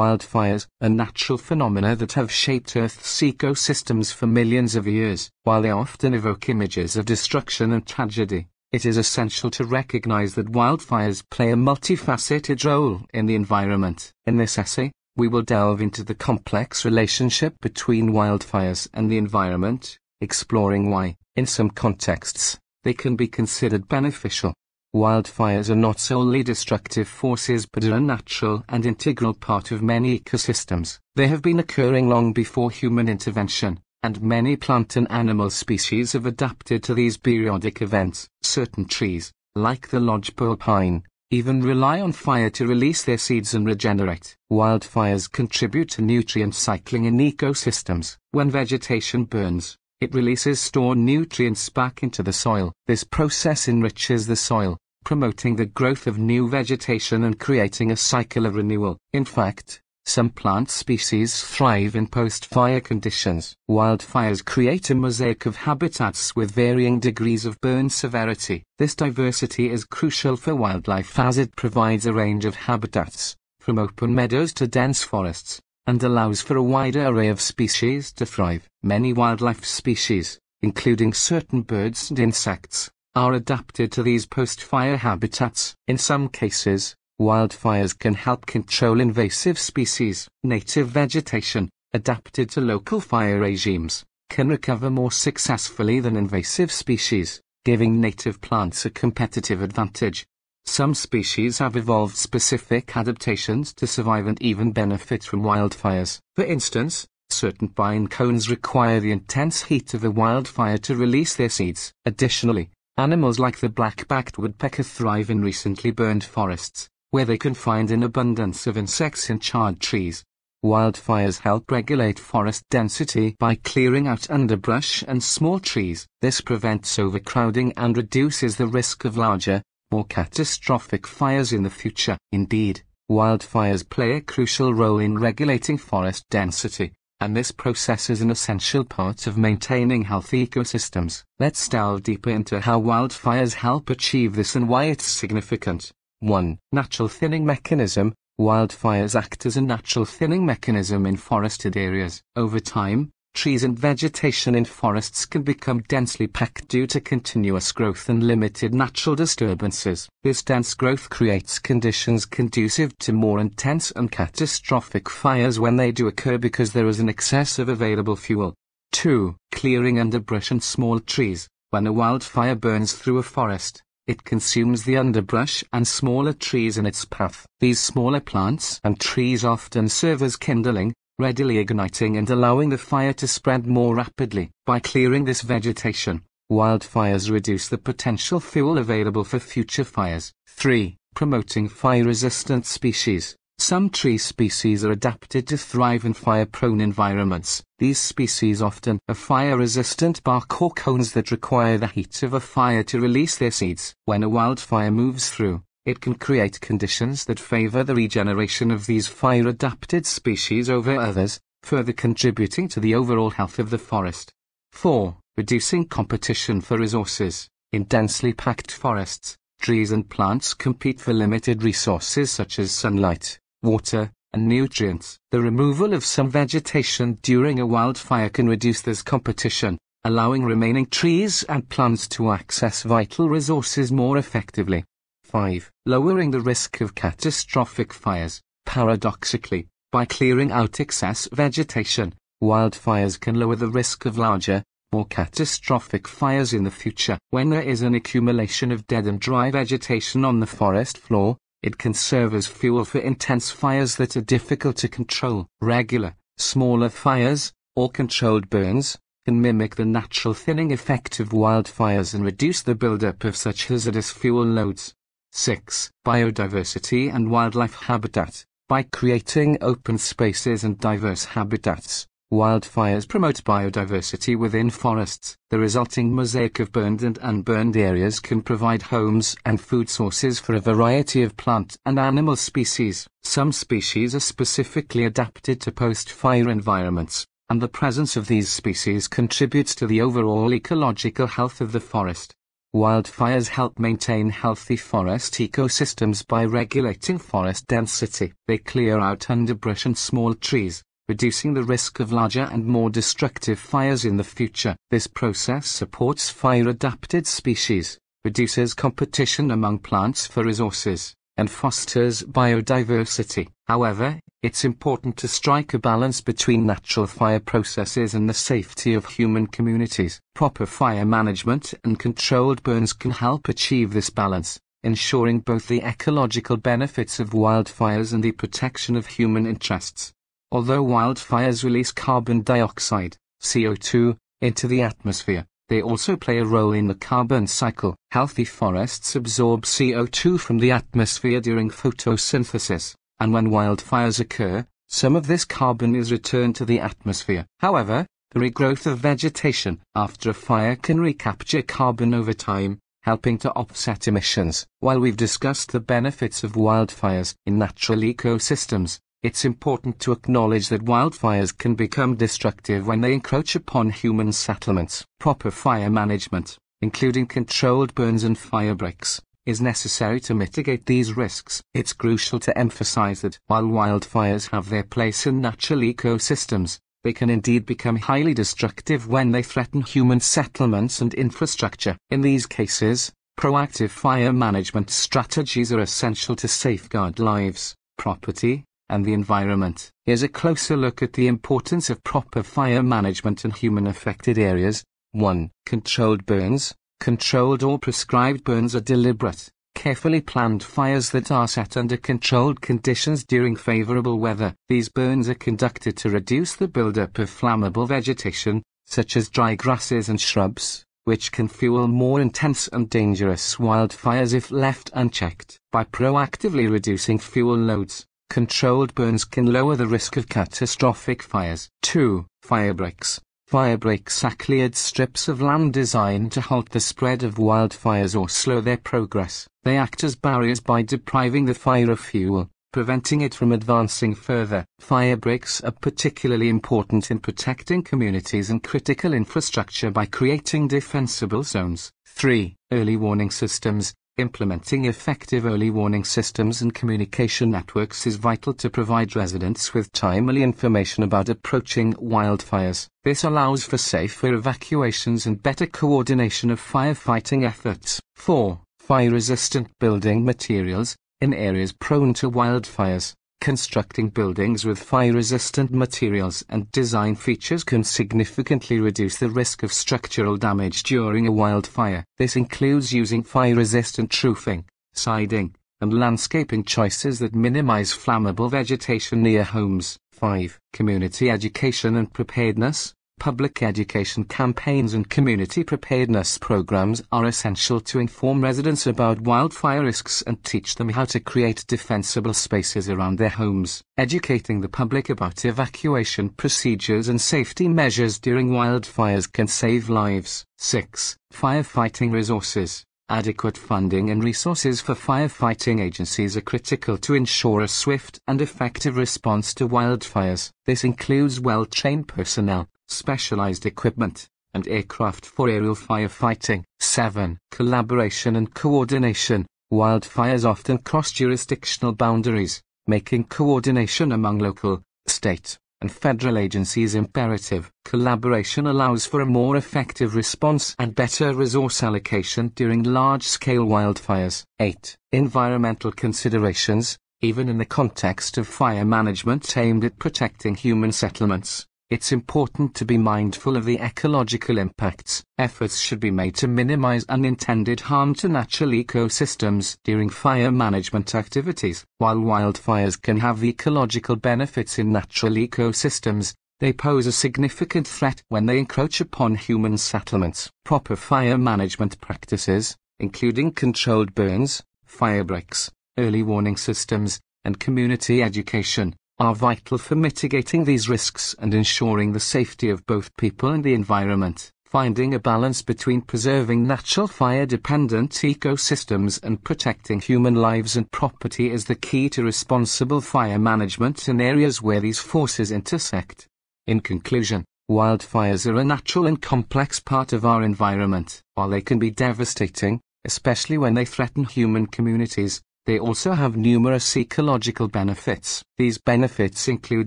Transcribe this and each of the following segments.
Wildfires are natural phenomena that have shaped Earth's ecosystems for millions of years. While they often evoke images of destruction and tragedy, it is essential to recognize that wildfires play a multifaceted role in the environment. In this essay, we will delve into the complex relationship between wildfires and the environment, exploring why, in some contexts, they can be considered beneficial. Wildfires are not solely destructive forces but are a natural and integral part of many ecosystems. They have been occurring long before human intervention, and many plant and animal species have adapted to these periodic events. Certain trees, like the lodgepole pine, even rely on fire to release their seeds and regenerate. Wildfires contribute to nutrient cycling in ecosystems. When vegetation burns, it releases stored nutrients back into the soil. This process enriches the soil, promoting the growth of new vegetation and creating a cycle of renewal. In fact, some plant species thrive in post-fire conditions. Wildfires create a mosaic of habitats with varying degrees of burn severity. This diversity is crucial for wildlife as it provides a range of habitats, from open meadows to dense forests, and allows for a wider array of species to thrive. Many wildlife species, including certain birds and insects, are adapted to these post-fire habitats. In some cases, Wildfires can help control invasive species. Native vegetation, adapted to local fire regimes, can recover more successfully than invasive species, giving native plants a competitive advantage. Some species have evolved specific adaptations to survive and even benefit from wildfires. For instance, certain pine cones require the intense heat of a wildfire to release their seeds. Additionally, animals like the black-backed woodpecker thrive in recently burned forests, where they can find an abundance of insects in charred trees. Wildfires help regulate forest density by clearing out underbrush and small trees. This prevents overcrowding and reduces the risk of larger, more catastrophic fires in the future. Indeed, wildfires play a crucial role in regulating forest density, and this process is an essential part of maintaining healthy ecosystems. Let's delve deeper into how wildfires help achieve this and why it's significant. 1. Natural thinning mechanism. Wildfires act as a natural thinning mechanism in forested areas. Over time, trees and vegetation in forests can become densely packed due to continuous growth and limited natural disturbances. This dense growth creates conditions conducive to more intense and catastrophic fires when they do occur because there is an excess of available fuel. 2. Clearing underbrush and small trees. When a wildfire burns through a forest, it consumes the underbrush and smaller trees in its path. These smaller plants and trees often serve as kindling, readily igniting and allowing the fire to spread more rapidly. By clearing this vegetation, wildfires reduce the potential fuel available for future fires. 3. Promoting fire-resistant species. Some tree species are adapted to thrive in fire-prone environments. These species often have fire-resistant bark or cones that require the heat of a fire to release their seeds. When a wildfire moves through, it can create conditions that favor the regeneration of these fire-adapted species over others, further contributing to the overall health of the forest. 4. Reducing competition for resources. In densely packed forests, trees and plants compete for limited resources such as sunlight, water, and nutrients. The removal of some vegetation during a wildfire can reduce this competition, allowing remaining trees and plants to access vital resources more effectively. 5. Lowering the risk of catastrophic fires. Paradoxically, by clearing out excess vegetation, wildfires can lower the risk of larger, more catastrophic fires in the future. When there is an accumulation of dead and dry vegetation on the forest floor, it can serve as fuel for intense fires that are difficult to control. Regular, smaller fires, or controlled burns, can mimic the natural thinning effect of wildfires and reduce the buildup of such hazardous fuel loads. 6. Biodiversity and wildlife habitat. By creating open spaces and diverse habitats, Wildfires promote biodiversity within forests. The resulting mosaic of burned and unburned areas can provide homes and food sources for a variety of plant and animal species. Some species are specifically adapted to post-fire environments, and the presence of these species contributes to the overall ecological health of the forest. Wildfires help maintain healthy forest ecosystems by regulating forest density. They clear out underbrush and small trees, reducing the risk of larger and more destructive fires in the future. This process supports fire-adapted species, reduces competition among plants for resources, and fosters biodiversity. However, it's important to strike a balance between natural fire processes and the safety of human communities. Proper fire management and controlled burns can help achieve this balance, ensuring both the ecological benefits of wildfires and the protection of human interests. Although wildfires release carbon dioxide, CO2, into the atmosphere, they also play a role in the carbon cycle. Healthy forests absorb CO2 from the atmosphere during photosynthesis, and when wildfires occur, some of this carbon is returned to the atmosphere. However, the regrowth of vegetation after a fire can recapture carbon over time, helping to offset emissions. While we've discussed the benefits of wildfires in natural ecosystems, it's important to acknowledge that wildfires can become destructive when they encroach upon human settlements. Proper fire management, including controlled burns and fire breaks, is necessary to mitigate these risks. It's crucial to emphasize that while wildfires have their place in natural ecosystems, they can indeed become highly destructive when they threaten human settlements and infrastructure. In these cases, proactive fire management strategies are essential to safeguard lives, property, and the environment. Here's a closer look at the importance of proper fire management in human affected areas. 1. Controlled burns. Controlled or prescribed burns are deliberate, carefully planned fires that are set under controlled conditions during favorable weather. These burns are conducted to reduce the buildup of flammable vegetation, such as dry grasses and shrubs, which can fuel more intense and dangerous wildfires if left unchecked. By proactively reducing fuel loads, Controlled burns can lower the risk of catastrophic fires. 2. Fire breaks. Fire breaks are cleared strips of land designed to halt the spread of wildfires or slow their progress. They act as barriers by depriving the fire of fuel, preventing it from advancing further. Fire breaks are particularly important in protecting communities and critical infrastructure by creating defensible zones. 3. Early warning systems. Implementing effective early warning systems and communication networks is vital to provide residents with timely information about approaching wildfires. This allows for safer evacuations and better coordination of firefighting efforts. 4. Fire-resistant building materials. In areas prone to wildfires, Constructing buildings with fire-resistant materials and design features can significantly reduce the risk of structural damage during a wildfire. This includes using fire-resistant roofing, siding, and landscaping choices that minimize flammable vegetation near homes. 5. Community education and preparedness. Public education campaigns and community preparedness programs are essential to inform residents about wildfire risks and teach them how to create defensible spaces around their homes. Educating the public about evacuation procedures and safety measures during wildfires can save lives. 6. Firefighting resources. Adequate funding and resources for firefighting agencies are critical to ensure a swift and effective response to wildfires. This includes well-trained personnel, specialized equipment, and aircraft for aerial firefighting. 7. Collaboration and coordination. Wildfires often cross jurisdictional boundaries, making coordination among local, state, and federal agencies imperative. Collaboration allows for a more effective response and better resource allocation during large-scale wildfires. 8. Environmental considerations. Even in the context of fire management aimed at protecting human settlements, it's important to be mindful of the ecological impacts. Efforts should be made to minimize unintended harm to natural ecosystems during fire management activities. While wildfires can have ecological benefits in natural ecosystems, they pose a significant threat when they encroach upon human settlements. Proper fire management practices, including controlled burns, fire breaks, early warning systems, and community education, are vital for mitigating these risks and ensuring the safety of both people and the environment. Finding a balance between preserving natural fire-dependent ecosystems and protecting human lives and property is the key to responsible fire management in areas where these forces intersect. In conclusion, Wildfires are a natural and complex part of our environment. While they can be devastating, especially when they threaten human communities, they also have numerous ecological benefits. These benefits include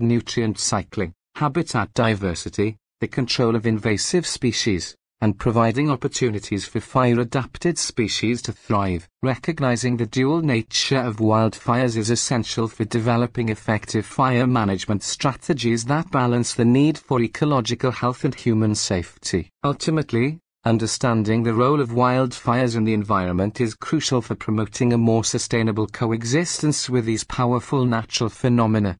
nutrient cycling, habitat diversity, the control of invasive species, and providing opportunities for fire-adapted species to thrive. Recognizing the dual nature of wildfires is essential for developing effective fire management strategies that balance the need for ecological health and human safety. Ultimately, Understanding the role of wildfires in the environment is crucial for promoting a more sustainable coexistence with these powerful natural phenomena.